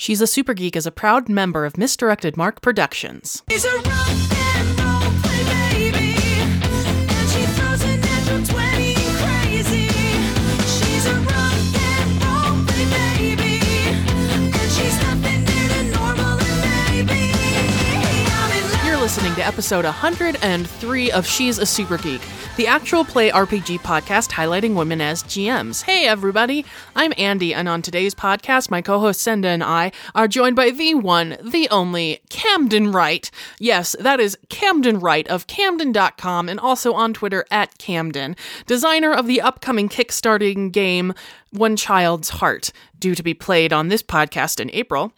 She's a Super Geek is a proud member of Misdirected Mark Productions. Listening to episode 103 of She's a Super Geek, the actual play RPG podcast highlighting women as GMs. Hey, everybody, I'm Andy, and on today's podcast, my co host Senda and I are joined by the one, the only Camdon Wright. Yes, that is Camdon Wright of Camdon.com and also on Twitter at Camdon, designer of the upcoming Kickstarting game One Child's Heart, due to be played on this podcast in April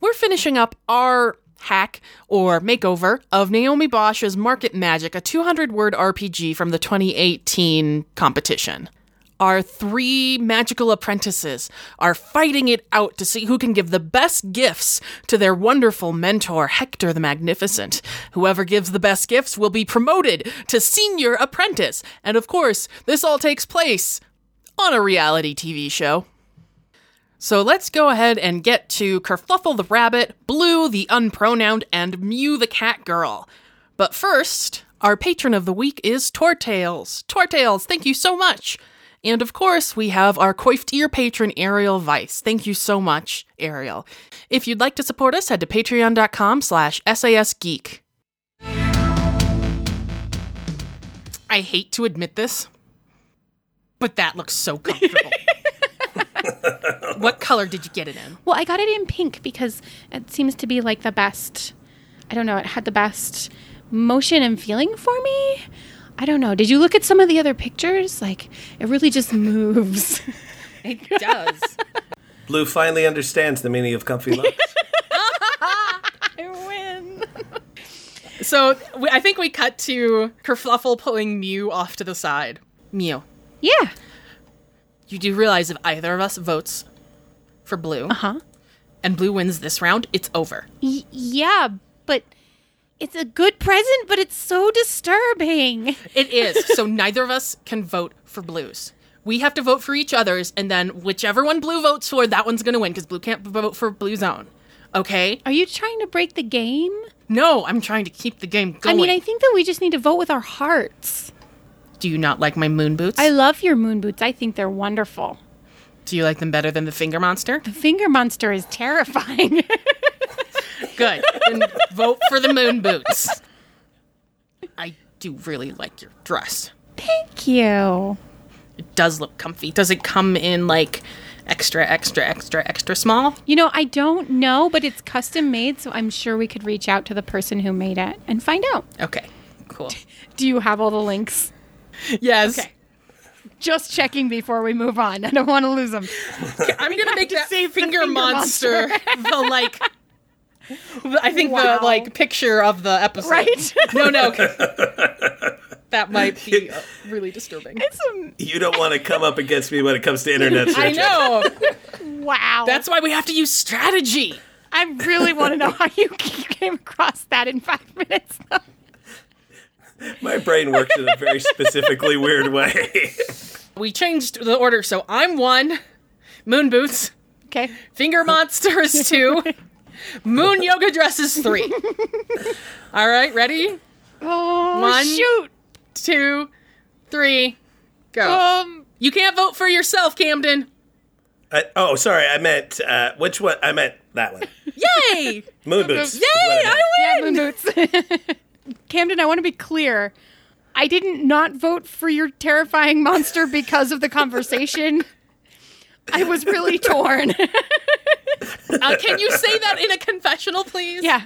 we're finishing up our hack or makeover of Naomi Bosch's Market Magic, a 200 word RPG from the 2018 competition. Our three magical apprentices are fighting it out to see who can give the best gifts to their wonderful mentor, Hector the Magnificent. Whoever gives the best gifts will be promoted to senior apprentice. And of course, this all takes place on a reality TV show. So let's go ahead and get to Kerfluffle the Rabbit, Blue the Unpronounced, and Mew the Cat Girl. But first, our patron of the week is Tortails. Tortails, thank you so much. And of course, we have our coiffed ear patron, Ariel Weiss. Thank you so much, Ariel. If you'd like to support us, head to patreon.com slash sasgeek. I hate to admit this, but that looks so comfortable. What color did you get it in? Well, I got it in pink because it seems to be like the best. I don't know. It had the best motion and feeling for me. I don't know. Did you look at some of the other pictures? Like, it really just moves. It does. Blue finally understands the meaning of comfy looks. I win. so I think we cut to Kerfluffle pulling Mew off to the side. Mew, Yeah. You do realize if either of us votes for Blue Uh huh. and Blue wins this round, it's over. Y- yeah, but it's a good present, but it's so disturbing. It is. so neither of us can vote for Blues. We have to vote for each other's, and then whichever one Blue votes for, that one's going to win because Blue can't vote for Blue's own. Okay? Are you trying to break the game? No, I'm trying to keep the game going. I mean, I think that we just need to vote with our hearts. Do you not like my moon boots? I love your moon boots. I think they're wonderful. do you like them better than the finger monster? The finger monster is terrifying. Good. Then vote for the moon boots. I do really like your dress. Thank you. It does look comfy. Does it come in like extra, extra, extra, extra small? You know, I don't know, but it's custom made, so I'm sure we could reach out to the person who made it and find out. Okay. Cool. Do you have all the links? Yes. Okay. Just checking before we move on. I don't want to lose them. I'm gonna make to that save the finger, finger monster, the like. I think Wow. the like picture of the episode. Right? No, no. that might be uh, really disturbing. it's a, you don't want to come up against me when it comes to internet I searching. know. wow. That's why we have to use strategy. I really want to know how you came across that in five minutes. Though. My brain works in a very specifically weird way. We changed the order, so I'm one. Moon boots. Okay. Finger monster is two. Moon yoga dress is three. All right, ready? Oh, One. shoot. Two, three, go. Um, You can't vote for yourself, Camdon. I, oh, sorry. I meant uh, which one? I meant that one. Yay! Moon boots. Yay! what I meant. I yeah, win! moon boots. Camdon, I want to be clear. I didn't not vote for your terrifying monster because of the conversation. I was really torn. Uh, can you say that in a confessional, please? yeah.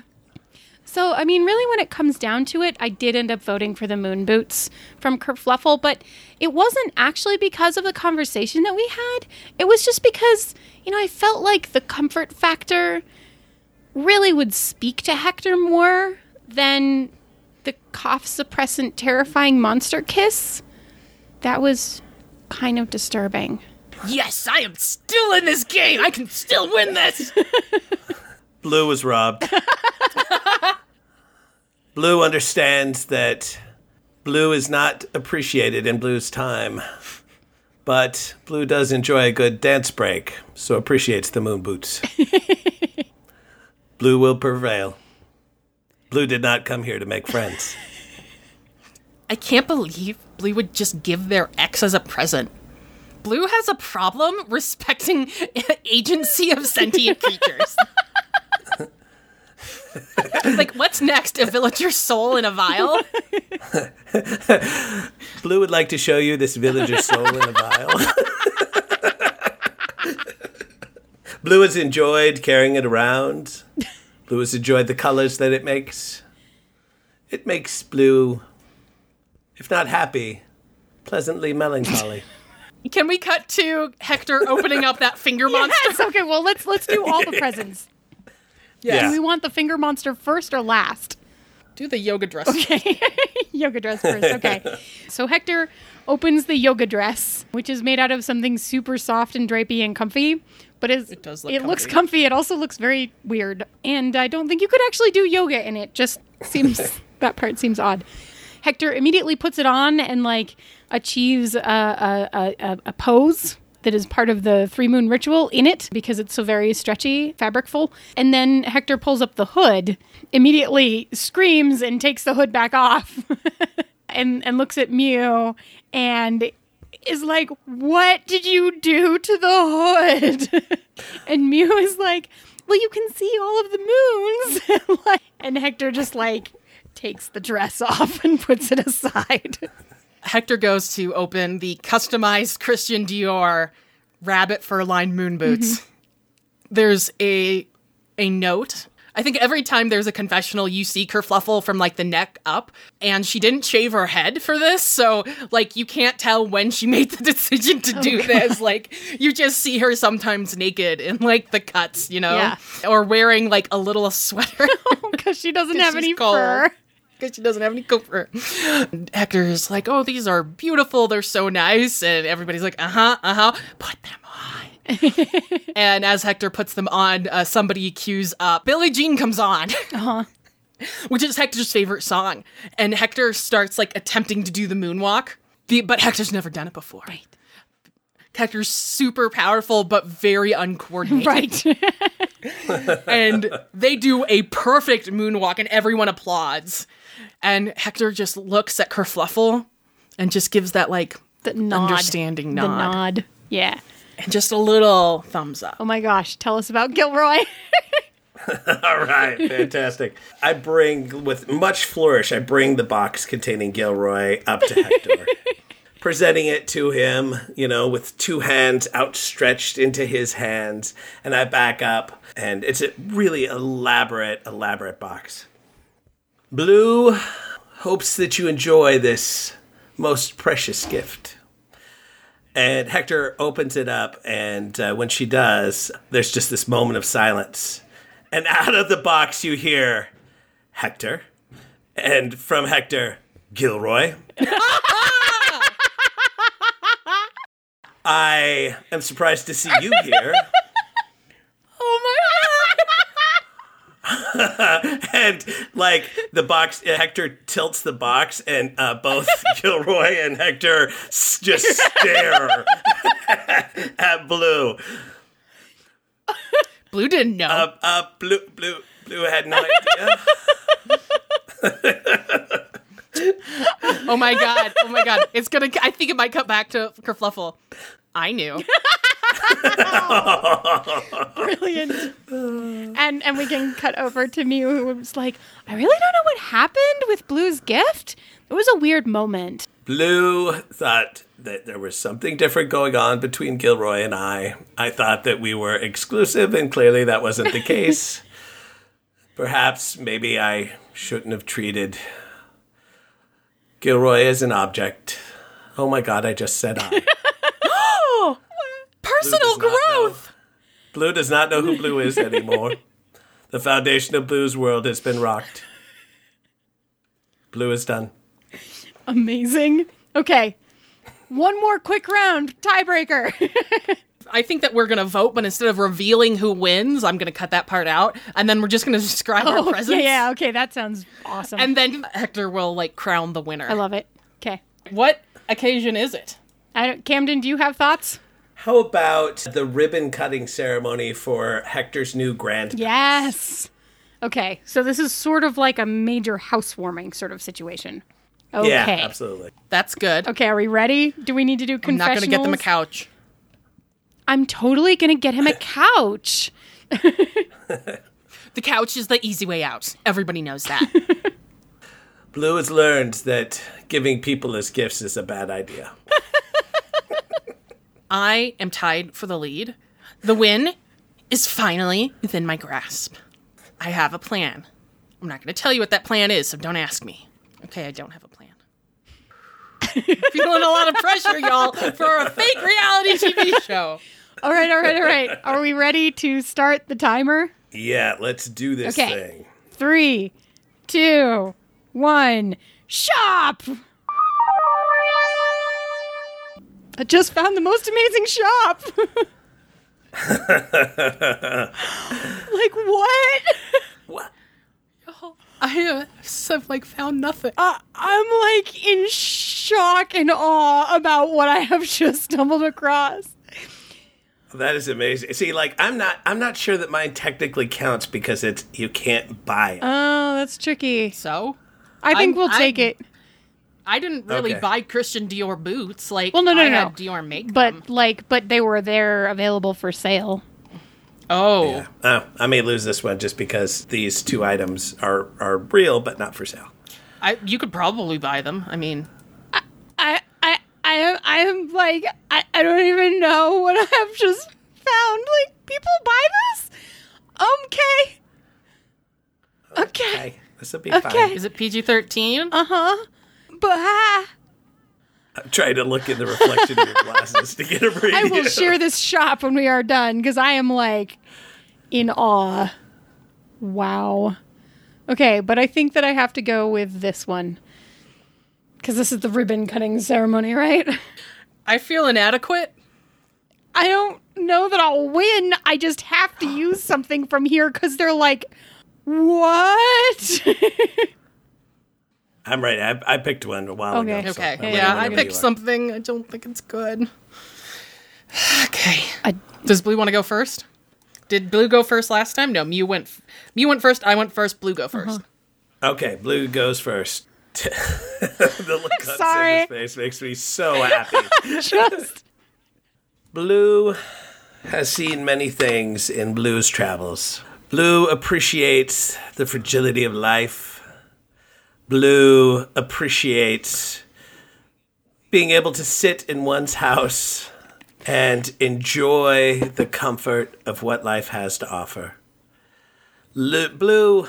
So, I mean, really, when it comes down to it, I did end up voting for the moon boots from Kerfluffle, but it wasn't actually because of the conversation that we had. It was just because, you know, I felt like the comfort factor really would speak to Hector more than the cough suppressant terrifying monster kiss. That was kind of disturbing. Yes, I am still in this game. I can still win this. Blue was robbed. Blue understands that Blue is not appreciated in Blue's time. But Blue does enjoy a good dance break, so appreciates the moon boots. Blue will prevail. Blue did not come here to make friends. I can't believe Blue would just give their ex as a present. Blue has a problem respecting agency of sentient creatures. like, what's next? A villager's soul in a vial? Blue would like to show you this villager's soul in a vial. Blue has enjoyed carrying it around. Blue has enjoyed the colors that it makes. It makes Blue, if not happy, pleasantly melancholy. Can we cut to Hector opening up that finger monster? Yes. Okay. Well, let's let's do all the presents. Yeah. Do we want the finger monster first or last? Do the yoga dress. Okay. yoga dress first. Okay. so Hector opens the yoga dress, which is made out of something super soft and drapey and comfy. But it does look it looks comfy. comfy. It also looks very weird, and I don't think you could actually do yoga in it. Just seems that part seems odd. Hector immediately puts it on and like achieves a, a, a, a, a pose that is part of the three moon ritual in it because it's so very stretchy, fabricful. And then Hector pulls up the hood, immediately screams and takes the hood back off and, and looks at Mew and is like, What did you do to the hood? and Mew is like, Well, you can see all of the moons. Like- and Hector just like takes the dress off and puts it aside. Hector goes to open the customized Christian Dior rabbit fur lined moon boots. Mm-hmm. There's a a note. I think every time there's a confessional, you see Kerfluffle from like the neck up, and she didn't shave her head for this, so like you can't tell when she made the decision to do this. Like you just see her sometimes naked in like the cuts, you know, Yeah. or wearing like a little sweater. Because she doesn't have any cold. fur. because she doesn't have any comfort. Hector's like, "Oh, these are beautiful. They're so nice," and everybody's like, "Uh huh, uh huh. Put them on." and as Hector puts them on, uh, somebody cues up. Billie Jean comes on. Uh-huh. Which is Hector's favorite song, and Hector starts like attempting to do the moonwalk, the, but Hector's never done it before. Right. Hector's super powerful but very uncoordinated, Right. and they do a perfect moonwalk, and everyone applauds. And Hector just looks at Kerfluffle and just gives that like the nod. understanding The nod, nod. Yeah. And just a little thumbs up. Oh my gosh. Tell us about Gilroy. All right, fantastic. I bring, with much flourish, I bring the box containing Gilroy up to Hector, presenting it to him, you know, with two hands outstretched into his hands. And I back up, and it's a really elaborate, elaborate box. Blue hopes that you enjoy this most precious gift. And Hector opens it up, and uh, when she does, there's just this moment of silence. And out of the box, you hear Hector. And from Hector, Gilroy. I am surprised to see you here. Oh and like the box, Hector tilts the box, and uh, both Gilroy and Hector s- just stare at Blue. Blue didn't know. Uh, uh, Blue, Blue, Blue had no idea. oh my god! Oh my god! It's gonna. I think it might cut back to Kerfluffle. I knew. Brilliant. and and we can cut over to Mew who was like, I really don't know what happened with Blue's gift. It was a weird moment. Blue thought that there was something different going on between Gilroy and I. I thought that we were exclusive, and clearly that wasn't the case. Perhaps, maybe I shouldn't have treated Gilroy as an object. Oh my god, I just said I. Personal does not know. growth. Blue does not know who Blue is anymore. the foundation of Blue's world has been rocked. Blue is done. Amazing. Okay. One more quick round. Tiebreaker. I think that we're gonna vote, but instead of revealing who wins, I'm gonna cut that part out, and then we're just gonna describe our oh, yeah, yeah, okay, that sounds awesome. And then Hector will like crown the winner. I love it. Okay. What occasion is it? I don't, Camdon, do you have thoughts? How about the ribbon cutting ceremony for Hector's new grand? Yes. Okay, so this is sort of like a major housewarming sort of situation. Okay. Yeah, absolutely. That's good. Okay, are we ready? Do we need to do I'm not going to get them a couch. I'm totally gonna get him a couch. The couch is the easy way out. Everybody knows that. Blue has learned that giving people his gifts is a bad idea. I am tied for the lead. The win is finally within my grasp. I have a plan. I'm not going to tell you what that plan is, so don't ask me. Okay, I don't have a plan. Feeling a lot of pressure, y'all, for a fake reality TV show. All right, all right, all right. Are we ready to start the timer? Yeah, let's do this Okay. thing. Three, two, one. Shop. I just found the most amazing shop. like what? What? I have like found nothing. Uh, I'm like in shock and awe about what I have just stumbled across. That is amazing. See, like I'm not I'm not sure that mine technically counts because it's you can't buy it. Oh, that's tricky. So I think I'm- we'll take I'm- it. I didn't really Okay. buy Christian Dior boots. Like, Well, no, no, I no, had. Dior make But them. like, but they were there available for sale. Oh, Yeah. Oh, I may lose this one just because these two items are are real but not for sale. I you could probably buy them. I mean, I, I, I am, I am like, I, I don't even know what I've just found. Like, people buy this? Okay. Okay. Okay, this will be Okay. fine. is it PG thirteen? Uh huh. But ah, I'm trying to look in the reflection of your glasses to get a read. I will share this shop when we are done because I am like in awe. Wow. Okay, but I think that I have to go with this one because this is the ribbon cutting ceremony, right? I feel inadequate. I don't know that I'll win. I just have to use something from here because they're like, what? I'm right. I, I picked one a while Okay. ago. so Okay, I'm yeah, I picked something. I don't think it's good. Okay. I- Does Blue want to go first? Did Blue go first last time? No, Mew went. f- Mew went first. I went first. Blue go 1st uh-huh. Okay, Blue goes first. the look on Sorry. Face makes me so happy. just Blue has seen many things in Blue's travels. Blue appreciates the fragility of life. Blue appreciates being able to sit in one's house and enjoy the comfort of what life has to offer. Lu- Blue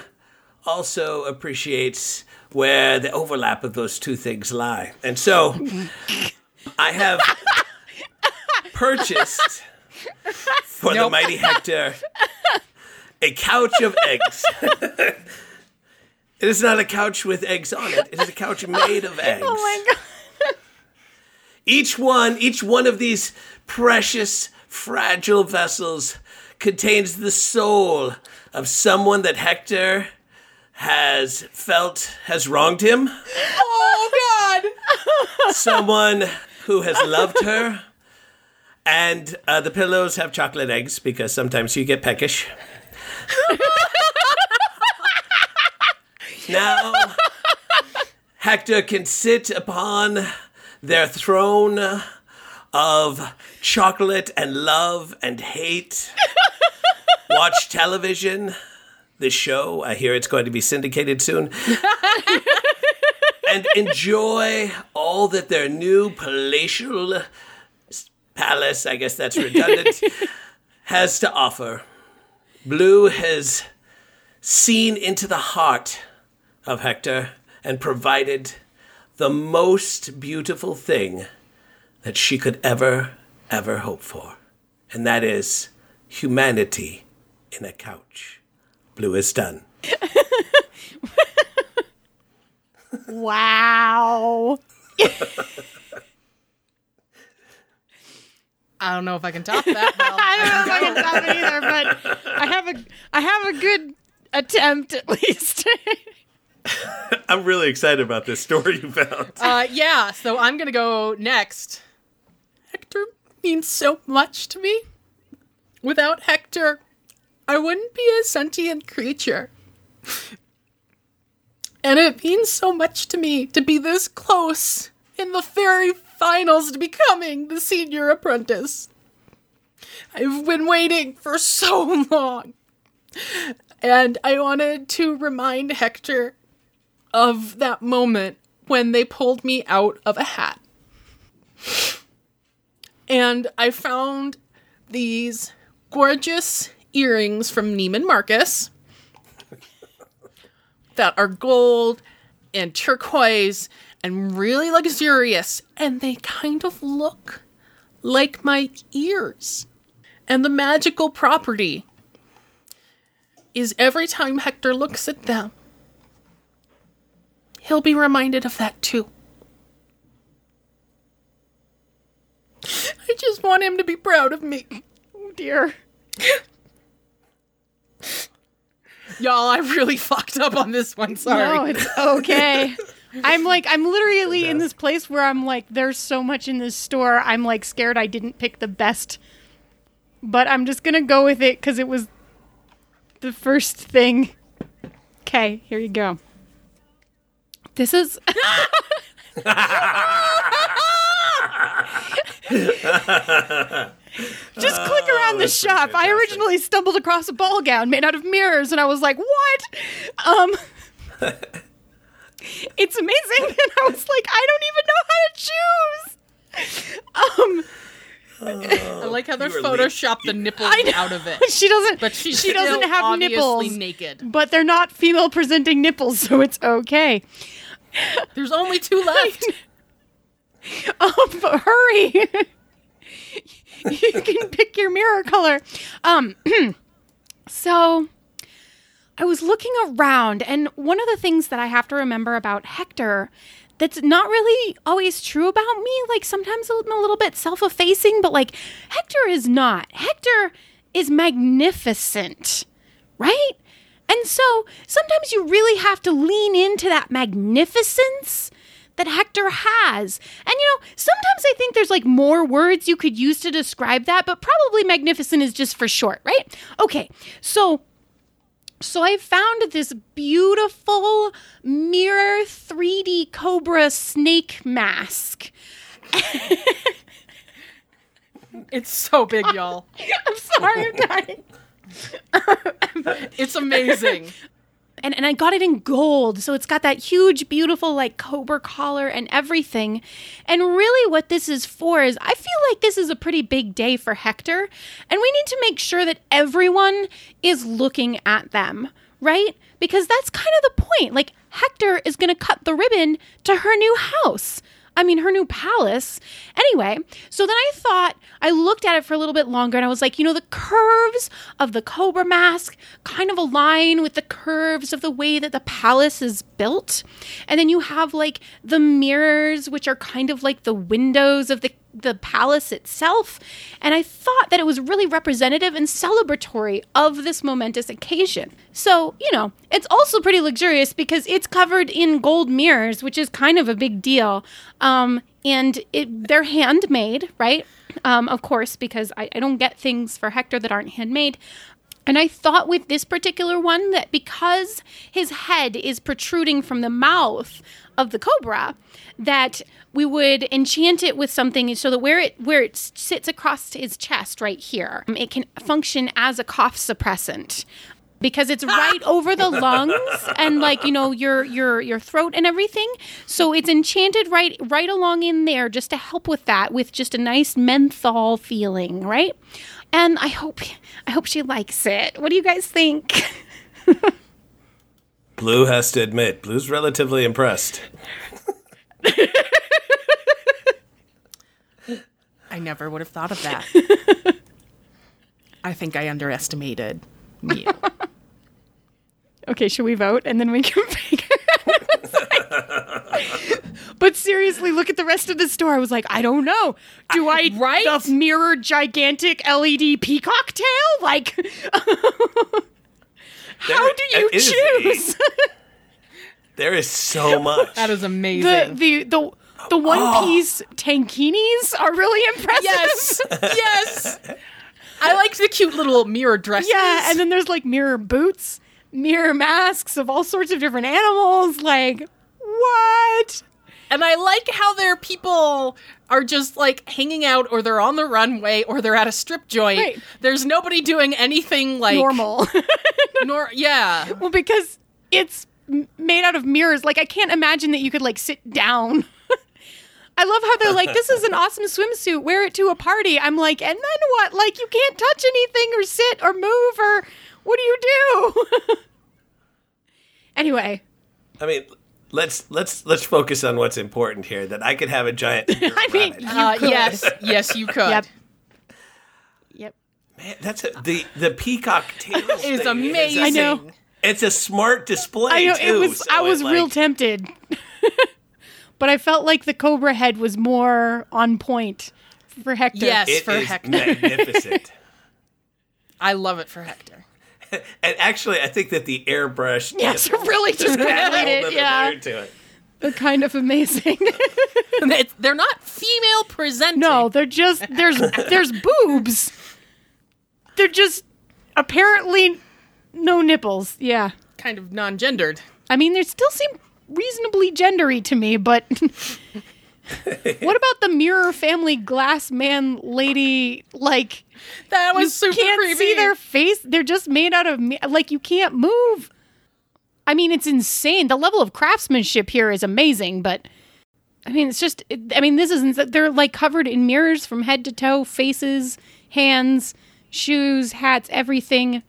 also appreciates where the overlap of those two things lie. And so I have purchased for the mighty Hector a couch of eggs. it is not a couch with eggs on it. It is a couch made of eggs. oh my god. Each one, each one of these precious, fragile vessels contains the soul of someone that Hector has felt has wronged him. Oh God! someone who has loved her. And uh, the pillows have chocolate eggs because sometimes you get peckish. now, Hector can sit upon their throne of chocolate and love and hate, watch television, the show. I hear it's going to be syndicated soon and enjoy all that their new palatial palace, I guess that's redundant, has to offer. Blue has seen into the heart of Hector and provided the most beautiful thing that she could ever, ever hope for. And that is humanity in a couch. Blue is done. Wow. I don't know if I can top that. but I'll- I don't know if I can top it either, but I have a I have a good attempt at least. I'm really excited about this story you found. Uh, yeah, so I'm gonna go next. Hector means so much to me. Without Hector, I wouldn't be a sentient creature. And it means so much to me to be this close in the very finals to becoming the senior apprentice. I've been waiting for so long. And I wanted to remind Hector of that moment when they pulled me out of a hat. And I found these gorgeous earrings from Neiman Marcus that are gold and turquoise and really luxurious, and they kind of look like my ears. And the magical property is every time Hector looks at them, he'll be reminded of that too. I just want him to be proud of me. Oh dear. Y'all, I really fucked up on this one. Sorry. No, it's okay. I'm like, I'm literally in this place where I'm like, there's so much in this store. I'm like scared I didn't pick the best, but I'm just gonna go with it because it was the first thing. Okay, here you go. This is. Just click around the shop. I originally stumbled across a ball gown made out of mirrors, and I was like, "What?" Um, it's amazing, and I was like, "I don't even know how to choose." Um, I like how they You photoshopped the nipples out of it. she doesn't. But she's she doesn't still have obviously nipples, naked. but they're not female presenting nipples, so it's okay. There's only two left. Um, hurry. you can pick your mirror color. Um, so I was looking around, and one of the things that I have to remember about Hector that's not really always true about me, like sometimes I'm a little bit self effacing, but like Hector is not. Hector is magnificent, right? And so sometimes you really have to lean into that magnificence that Hector has. And you know, sometimes I think there's like more words you could use to describe that, but probably magnificent is just for short, right? Okay. So so I found this beautiful mirror 3D cobra snake mask. It's so big, y'all. I'm sorry, I'm dying. It's amazing. and and I got it in gold. So it's got that huge, beautiful like cobra collar and everything. And really, what this is for is I feel like this is a pretty big day for Hector, and we need to make sure that everyone is looking at them, right? Because that's kind of the point. Like Hector is going to cut the ribbon to her new house. I mean, her new palace. Anyway, so then I thought, I looked at it for a little bit longer and I was like, you know, the curves of the Cobra mask kind of align with the curves of the way that the palace is built. And then you have like the mirrors, which are kind of like the windows of the the palace itself. And I thought that it was really representative and celebratory of this momentous occasion. So, you know, it's also pretty luxurious because it's covered in gold mirrors, which is kind of a big deal. Um, and it, they're handmade, right? Um, of course, because I, I don't get things for Hector that aren't handmade. And I thought with this particular one that because his head is protruding from the mouth of the cobra, that we would enchant it with something so that where it where it sits across his chest right here, um, it can function as a cough suppressant. Because it's right over the lungs and like you know your your your throat and everything. So it's enchanted right right along in there just to help with that with just a nice menthol feeling right and i hope i hope she likes it what do you guys think Blue has to admit, Blue's relatively impressed. I never would have thought of that. I think I underestimated you. okay should we vote and then we can figure but seriously look at the rest of the store i was like i don't know do i right? the mirror gigantic led peacock tail like how do you choose There is so much. That is amazing. the the the one oh. piece tankinis are really impressive. yes, yes. I like the cute little mirror dresses. yeah, and then there's like mirror boots. mirror masks of all sorts of different animals. Like, what? And I like how their people are just like hanging out or they're on the runway or they're at a strip joint. Right. There's nobody doing anything like Normal. Nor yeah. well, because it's made out of mirrors. Like, I can't imagine that you could like sit down. I love how they're like, this is an awesome swimsuit. Wear it to a party. I'm like, and then what? Like, you can't touch anything or sit or move or what do you do? anyway, I mean, let's let's let's focus on what's important here. That I could have a giant. I mean, rabbit. you Uh, could. yes, yes, you could. Yep. Yep. Man, that's a, the the peacock tail Is thing amazing. I know. It's a smart display. I know too, it was. so I was it, real tempted, but I felt like the cobra head was more on point for Hector. Yes. It for is Hector. magnificent. I love it for Hector. And actually, I think that the airbrush. Yes, really just complete added it. another Yeah, layer to it. they're kind of amazing. They're not female presenting. no, they're just there's there's boobs. They're just apparently no nipples. Yeah, kind of non-gendered. I mean they still seem reasonably gendery to me, but. what about the mirror family glass man lady like That was you super can't creepy. see their face. They're just made out of like you can't move. I mean, it's insane. The level of craftsmanship here is amazing, but I mean, it's just. it- I mean, this isn't. They're like covered in mirrors from head to toe, faces, hands, shoes, hats, everything,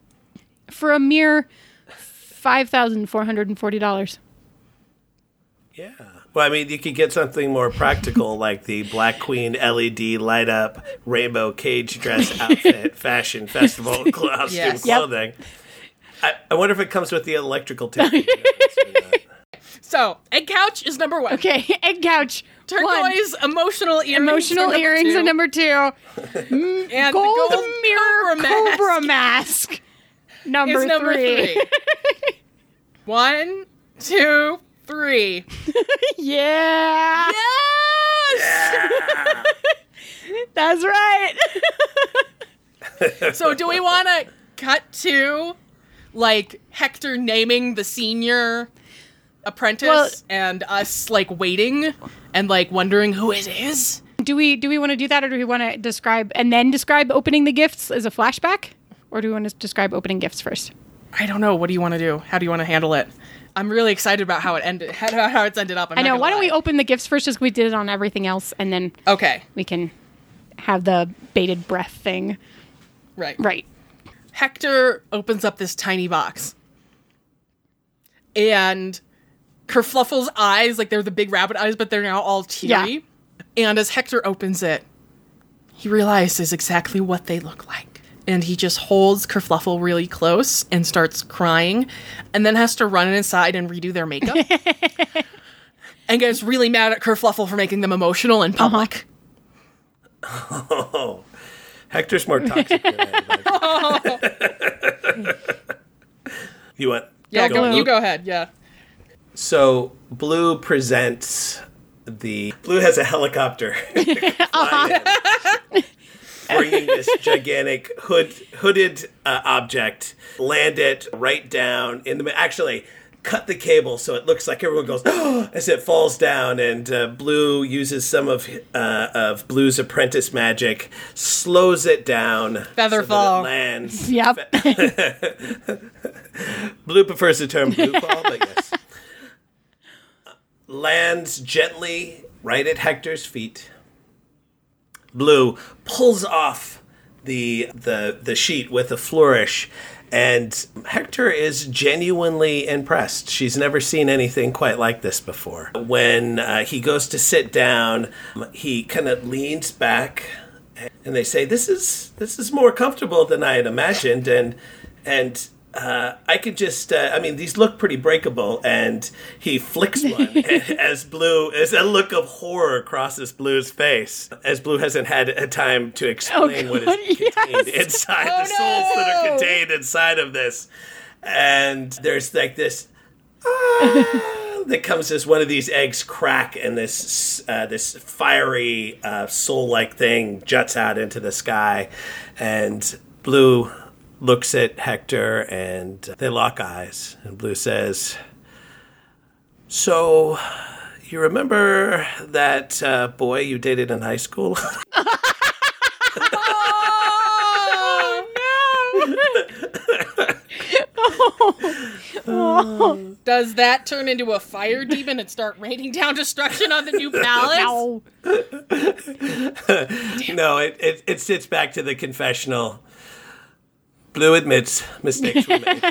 for a mere five thousand four hundred and forty dollars. Yeah. Well, I mean, you could get something more practical, like the Black Queen LED light up rainbow cage dress outfit fashion festival costume Yes. Yep. clothing. I, I wonder if it comes with the electrical tape. So, egg couch is number one. Okay, egg couch. One. Turquoise emotional earrings. Emotional are number earrings two. are number two. and Gold, the gold mirror cobra mask cobra mask. Number, is number three. three. One, two, three. yeah, Yes. that's right. So, do we want to cut to like Hector naming the senior apprentice Well- and us like waiting and like wondering who it is? do we do we want to do that, or do we want to describe and then describe opening the gifts as a flashback, or do we want to describe opening gifts first? I don't know. What do you want to do? How do you want to handle it? I'm really excited about how it ended. How, how it's ended up. I'm I know. Why don't we open the gifts first, as we did it on everything else, and then Okay. we can have the bated breath thing. Right. Right. Hector opens up this tiny box. And Kerfluffle's eyes, like they're the big rabbit eyes, but they're now all teary. Yeah. And as Hector opens it, he realizes exactly what they look like. And he just holds Kerfluffle really close and starts crying, and then has to run inside and redo their makeup. and gets really mad at Kerfluffle for making them emotional in uh-huh. public. oh, Hector's more toxic than anybody. you want? Yeah, go, Blue. you go ahead. Yeah. So Blue presents the Blue has a helicopter, uh-huh. fly in, bringing this gigantic hood hooded uh, object, land it right down in the actually. Cut the cable so it looks like everyone goes as it falls down, and uh, Blue uses some of uh, of Blue's apprentice magic, slows it down, Feather so fall. lands. Yep. Blue prefers the term blue fall, but yes. Lands gently right at Hector's feet. Blue pulls off the the the sheet with a flourish, and Hector is genuinely impressed. She's never seen anything quite like this before. When uh, he goes to sit down, he kind of leans back, and they say, "This is this is more comfortable than I had imagined," and and uh, I could just, uh, I mean, these look pretty breakable, and he flicks one as Blue, as a look of horror crosses Blue's face, as Blue hasn't had a time to explain what God, is contained yes. inside Oh, the souls that are contained inside of this. And there's like this. "Ah," that comes as one of these eggs crack and this uh, this fiery uh, soul like thing juts out into the sky, and Blue looks at Hector and they lock eyes. And Blue says, So, you remember that uh, boy you dated in high school? oh. Does that turn into a fire demon and start raining down destruction on the new palace? No, it, it, it sits back to the confessional. Blue admits mistakes were made.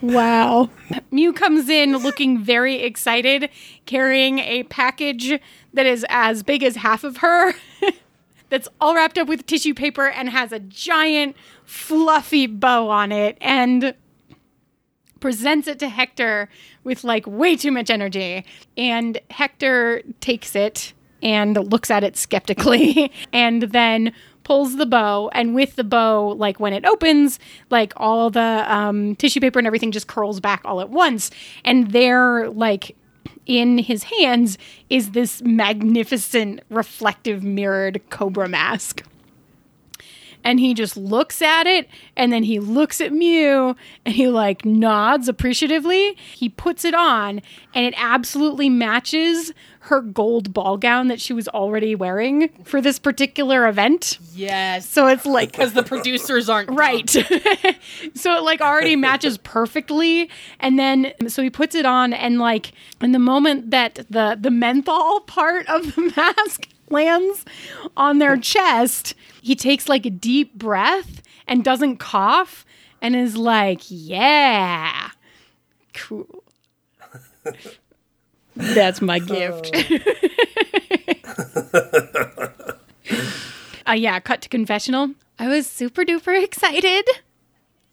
Wow. Mew comes in looking very excited, carrying a package that is as big as half of her, that's all wrapped up with tissue paper and has a giant, fluffy bow on it, and presents it to Hector with like way too much energy. And Hector takes it and looks at it skeptically and then pulls the bow and with the bow like when it opens like all the um, tissue paper and everything just curls back all at once. And there like in his hands is this magnificent reflective mirrored cobra mask and he just looks at it and then he looks at Mew and he like nods appreciatively. He puts it on and it absolutely matches her gold ball gown that she was already wearing for this particular event. Yes. So it's like Because the producers aren't. Right. so it like already matches perfectly. And then so he puts it on and like in the moment that the the menthol part of the mask lands on their chest, he takes like a deep breath and doesn't cough and is like, "Yeah. Cool." That's my gift. uh, yeah, cut to confessional. I was super duper excited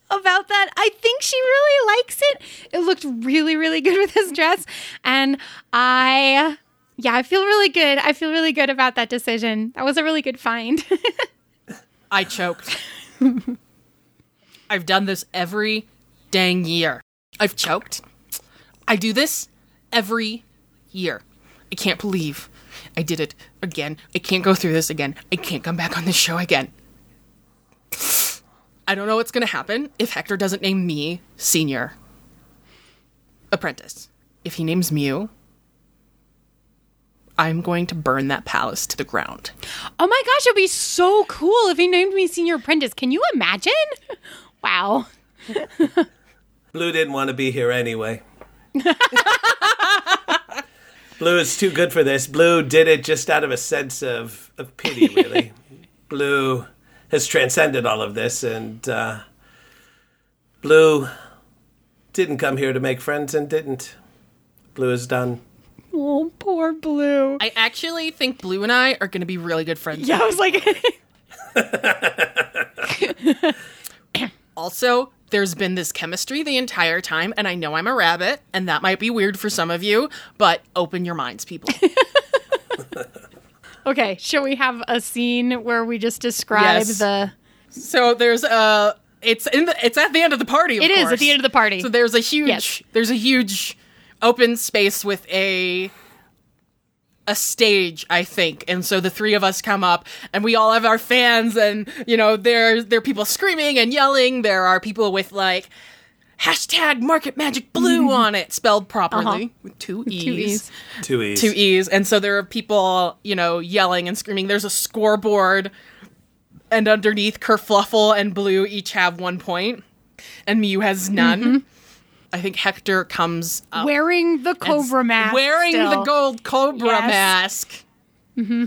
about that. I think she really likes it. It looked really, really good with this dress. And I, yeah, I feel really good. I feel really good about that decision. That was a really good find. I choked. I've done this every dang year. I've choked. I do this every year. I can't believe I did it again. I can't go through this again. I can't come back on this show again. I don't know what's going to happen if Hector doesn't name me senior apprentice. If he names Mew, I'm going to burn that palace to the ground. oh my gosh, it'd be so cool if he named me senior apprentice. Can you imagine? Wow. Blue didn't want to be here anyway. Blue is too good for this. Blue did it just out of a sense of, of pity, really. Blue has transcended all of this, and uh, Blue didn't come here to make friends and didn't. Blue is done. Oh, poor Blue. I actually think Blue and I are going to be really good friends. Yeah, I was like, Also, there's been this chemistry the entire time, and I know I'm a rabbit, and that might be weird for some of you, but open your minds, people. okay, shall we have a scene where we just describe Yes. the. so there's a. It's in the. It's at the end of the party. Of It is course. at the end of the party. So there's a huge. Yes. There's a huge open space with a a stage, I think. And so the three of us come up and we all have our fans and you know, there there are people screaming and yelling. There are people with like hashtag market magic blue on it, spelled properly Uh-huh. with two E's. Two E's. Two E's. Two E's. And so there are people, you know, yelling and screaming. There's a scoreboard and underneath Kerfluffle and Blue each have one point. And Mew has none. Mm-hmm. I think Hector comes up Wearing the cobra mask. wearing still. the gold cobra Yes. mask. Mm-hmm.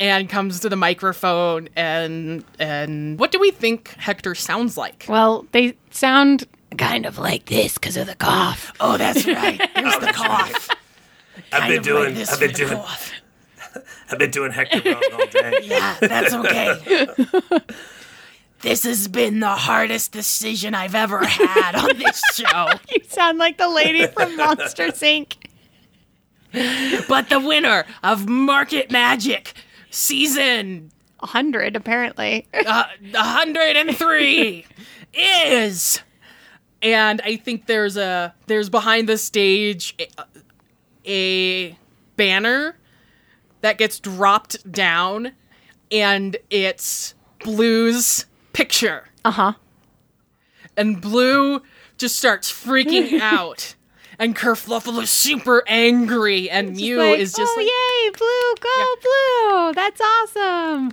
And comes to the microphone and and what do we think Hector sounds like? Well, they sound kind of like this because of the cough. Oh, that's right. There's the cough. I've been doing. This I've been with the doing. cough. I've been doing Hector wrong all day. Yeah, that's okay. This has been the hardest decision I've ever had on this show. You sound like the lady from Monsters Inc. But the winner of Market Magic season A hundred, apparently. uh, 103 is and i think there's a there's behind the stage a, a banner that gets dropped down and it's Blue's picture. Uh huh. and Blue just starts freaking out. And Kerfluffle is super angry, and Mew like, is just oh like, yay, blue, go blue! That's awesome.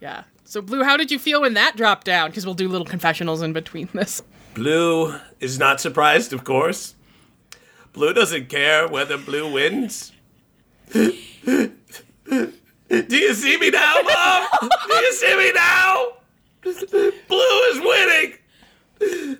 yeah. So, Blue, how did you feel when that dropped down? Because we'll do little confessionals in between this. Blue is not surprised, of course. Blue doesn't care whether Blue wins. Do you see me now, Mom? Do you see me now? Blue is winning.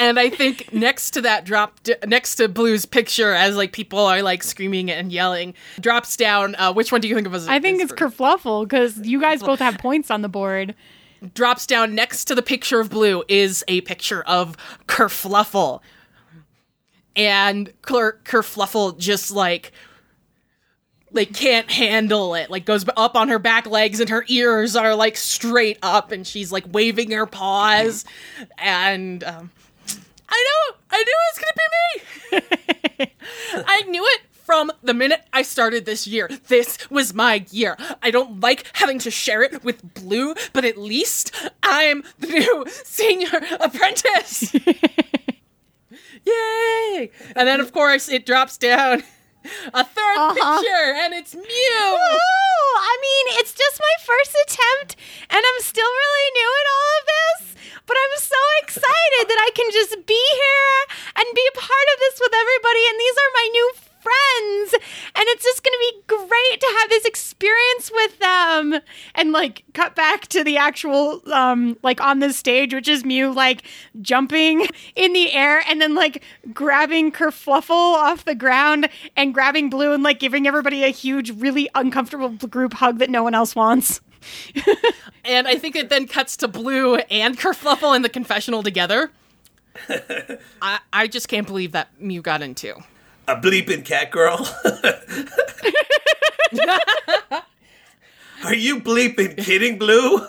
And I think next to that drop, d- next to Blue's picture, as like people are like screaming and yelling, drops down. Uh, which one do you think of as? I think is it's first? Kerfluffle because you guys both have points on the board. drops down next to the picture of Blue is a picture of Kerfluffle. And Ker- Kerfluffle just like like can't handle it. Like goes up on her back legs and her ears are like straight up and she's like waving her paws and um I know I knew it was going to be me. I knew it from the minute I started this year. This was my year. I don't like having to share it with Blue, but at least I'm the new senior apprentice. Yay! And then, of course, it drops down a 3rd Uh-huh. picture, and it's Mew. Oh, I mean, it's just my first attempt, and I'm still really new at all of this. But I'm so excited that I can just be here and be a part of this with everybody. And these are my new friends, and it's just going to be great to have this experience with them. And like, cut back to the actual, um, like on this stage, which is Mew like jumping in the air and then like grabbing Kerfluffle off the ground and grabbing Blue and like giving everybody a huge, really uncomfortable group hug that no one else wants. And I think it then cuts to Blue and Kerfluffle in the confessional together. I, I just can't believe that Mew got into. A bleeping cat girl. Are you bleeping kidding, Blue?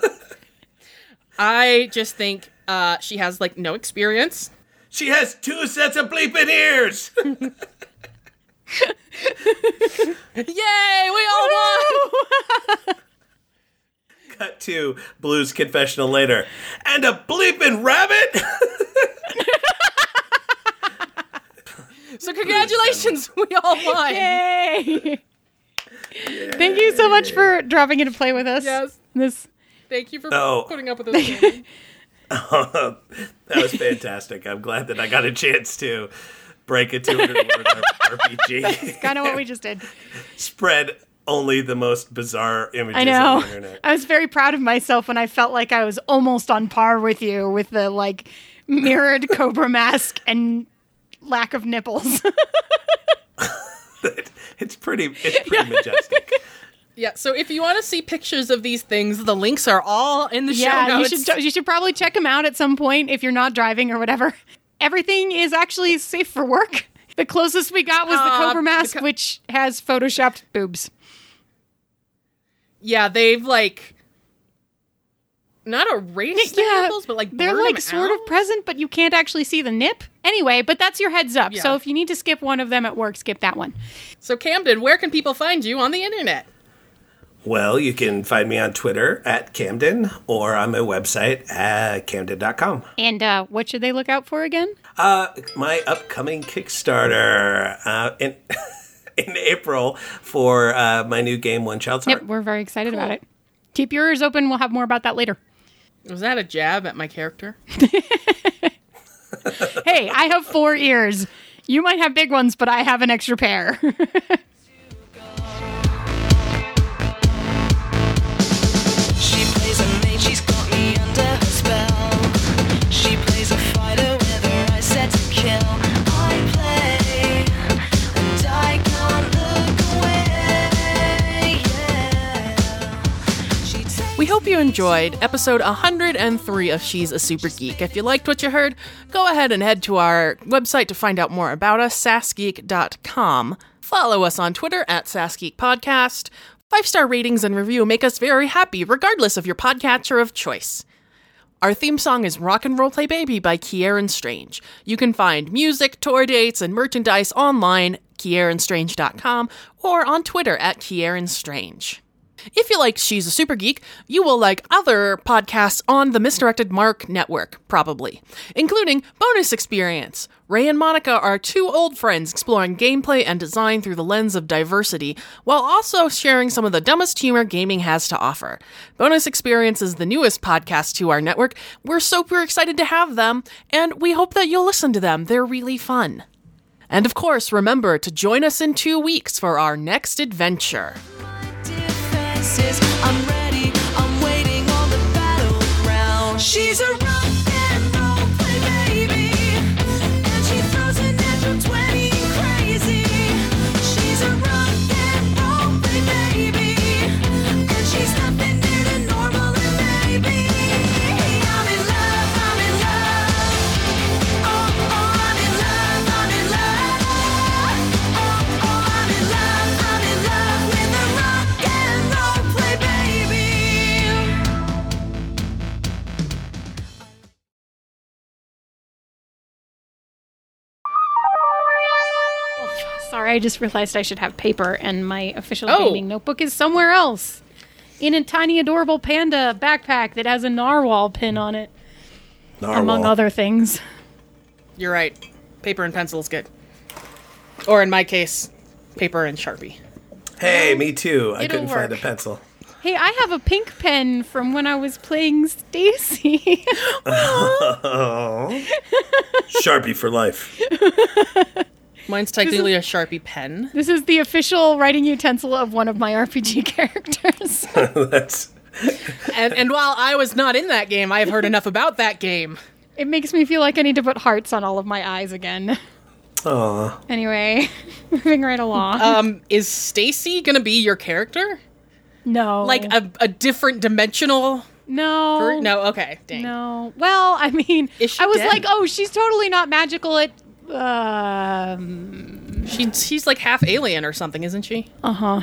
I just think uh, she has like no experience. She has two sets of bleeping ears. Yay, we all won! Cut to Blue's confessional later. And a bleeping rabbit? So congratulations, we all won. Yay! Thank you so much for dropping in to play with us. Yes. This Thank you for Oh. putting up with us. Jamie. that was fantastic. I'm glad that I got a chance to break a 200 word RPG. kind of what we just did. Spread only the most bizarre images I know. on the internet. I was very proud of myself when I felt like I was almost on par with you with the like mirrored cobra mask and lack of nipples. It's pretty it's pretty majestic. yeah, so if you want to see pictures of these things, the links are all in the show yeah, you notes. should you should probably check them out at some point if you're not driving or whatever. Everything is actually safe for work. The closest we got was the Uh, cobra mask, beca- which has photoshopped boobs. yeah, they've like not erased the Yeah, nipples, but like they're like sort out. of present, but you can't actually see the nip. Anyway, but that's your heads up. Yeah. So if you need to skip one of them at work, skip that one. So Camdon, where can people find you on the internet? Well, you can find me on Twitter at Camdon or on my website at camdon.com. And uh, what should they look out for again? Uh, my upcoming Kickstarter uh, in in April for uh, my new game One Child's Heart. Yep, we're very excited about it. Keep your ears open. We'll have more about that later. Was that a jab at my character? Hey, I have four ears. You might have big ones, but I have an extra pair. hope you enjoyed episode 103 of She's a Super Geek. If you liked what you heard, go ahead and head to our website to find out more about us, sassgeek.com. Follow us on Twitter at SassGeekPodcast. Five star ratings and review make us very happy, regardless of your podcatcher of choice. Our theme song is Rock and Roll Play Baby by Kieran Strange. You can find music, tour dates, and merchandise online, kieranstrange.com, or on Twitter at Kieran Strange. If you like She's a Super Geek, you will like other podcasts on the Misdirected Mark Network, probably, including Bonus Experience. Ray and Monica are two old friends exploring gameplay and design through the lens of diversity, while also sharing some of the dumbest humor gaming has to offer. Bonus Experience is the newest podcast to our network. We're so super excited to have them, and we hope that you'll listen to them. They're really fun. And of course, remember to join us in two weeks for our next adventure. Defenses. I'm ready, I'm waiting on the battleground. She's a I just realized I should have paper, and my official Oh. gaming notebook is somewhere else. In a tiny, adorable panda backpack that has a narwhal pin on it, among other things. You're right. Paper and pencil is good. Or in my case, paper and Sharpie. Hey, me too. I It'll couldn't find a pencil. Hey, I have a pink pen from when I was playing Stacy. Oh. Sharpie for life. Mine's technically a Sharpie pen. this is the official writing utensil of one of my RPG characters. That's And, and while I was not in that game, I have heard enough about that game. it makes me feel like I need to put hearts on all of my eyes again. Aw. Anyway, moving right along. Um, is Stacy gonna be your character? no, Like a, a different dimensional? no, ver- No, okay, dang. No. Well, I mean, Is she I was dead? like, oh, she's totally not magical at. Um, She's she's like half alien or something, isn't she? uh huh.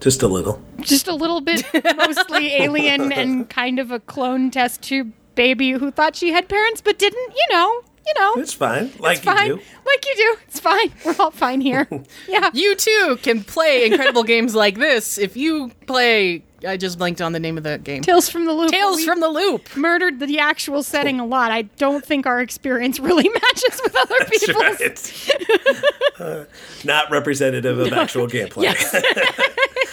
Just a little. Just a little bit, mostly alien and kind of a clone test tube baby who thought she had parents but didn't. You know, you know, It's fine. Like it's fine. you do. Like you do. It's fine. We're all fine here. Yeah. You too can play incredible games like this if you play. I just blanked on the name of the game. Tales from the Loop. Tales We from the Loop. murdered the actual setting a lot. I don't think our experience really matches with other That's people's. right. Uh, not representative of actual gameplay.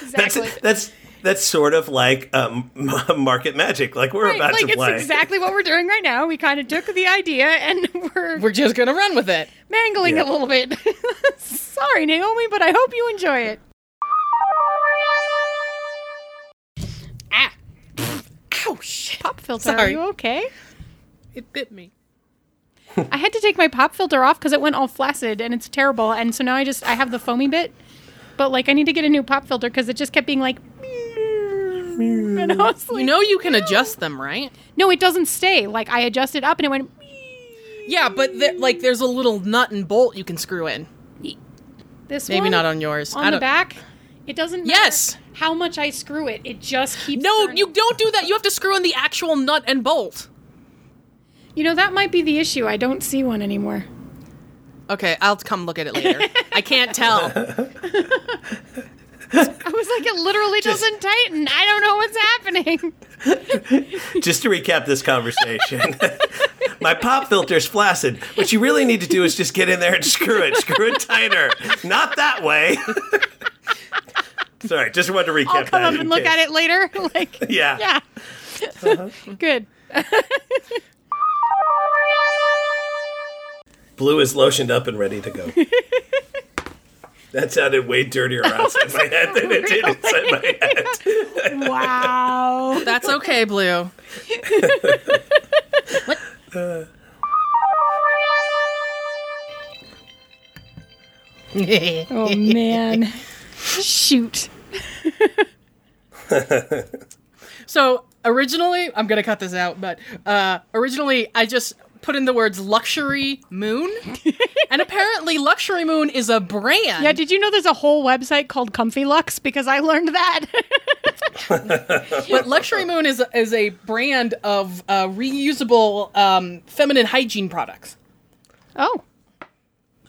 Exactly. that's that's that's sort of like um, market magic, like we're Right, about like to it's exactly what we're doing right now. We kind of took the idea and we're, We're just gonna run with it. mangling Yeah. a little bit. Sorry, Naomi, but I hope you enjoy it. Pop filter, are you okay? It bit me. I had to take my pop filter off because it went all flaccid and it's terrible. And so now I just I have the foamy bit, but like I need to get a new pop filter because it just kept being like. Mm. And I was like, You know you can adjust them, right? no, it doesn't stay. Like I adjusted up and it went. Yeah, but there, like there's a little nut and bolt you can screw in. This Maybe one not on yours. I on the don't- back. It doesn't matter Yes. how much I screw it. It just keeps. No, turning. you don't do that. You have to screw in the actual nut and bolt. You know that might be the issue. I don't see one anymore. Okay, I'll come look at it later. I can't tell. I was like, it literally doesn't tighten. I don't know what's happening. Just to recap this conversation, my pop filter's flaccid. What you really need to do is just get in there and screw it, screw it tighter. Not that way. Sorry, just wanted to recap I'll come that. up and look case. at it later. like, Yeah. yeah. Uh-huh. Good. Blue is lotioned up and ready to go. that sounded way dirtier outside my head than it did inside my head. Wow. That's okay, Blue. what? Uh. Oh man. Shoot. So originally, I'm gonna cut this out, but uh, originally I just put in the words luxury moon, and apparently luxury moon is a brand. Yeah, did you know there's a whole website called Comfy Lux? Because I learned that. but luxury moon is a, is a brand of uh, reusable um, feminine hygiene products. oh.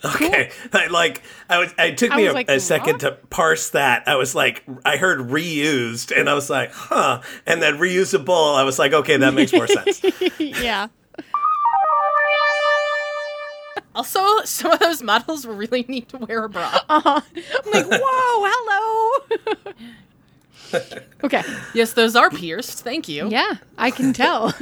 Okay, I, like I was. It took I me a, like, a second to parse that. I was like, I heard reused, and I was like, huh. And then reusable. I was like, okay, that makes more sense. yeah. Also, some of those models really need to wear a bra. Uh-huh. I'm like, whoa, hello. okay. yes, those are pierced. Thank you. Yeah, I can tell.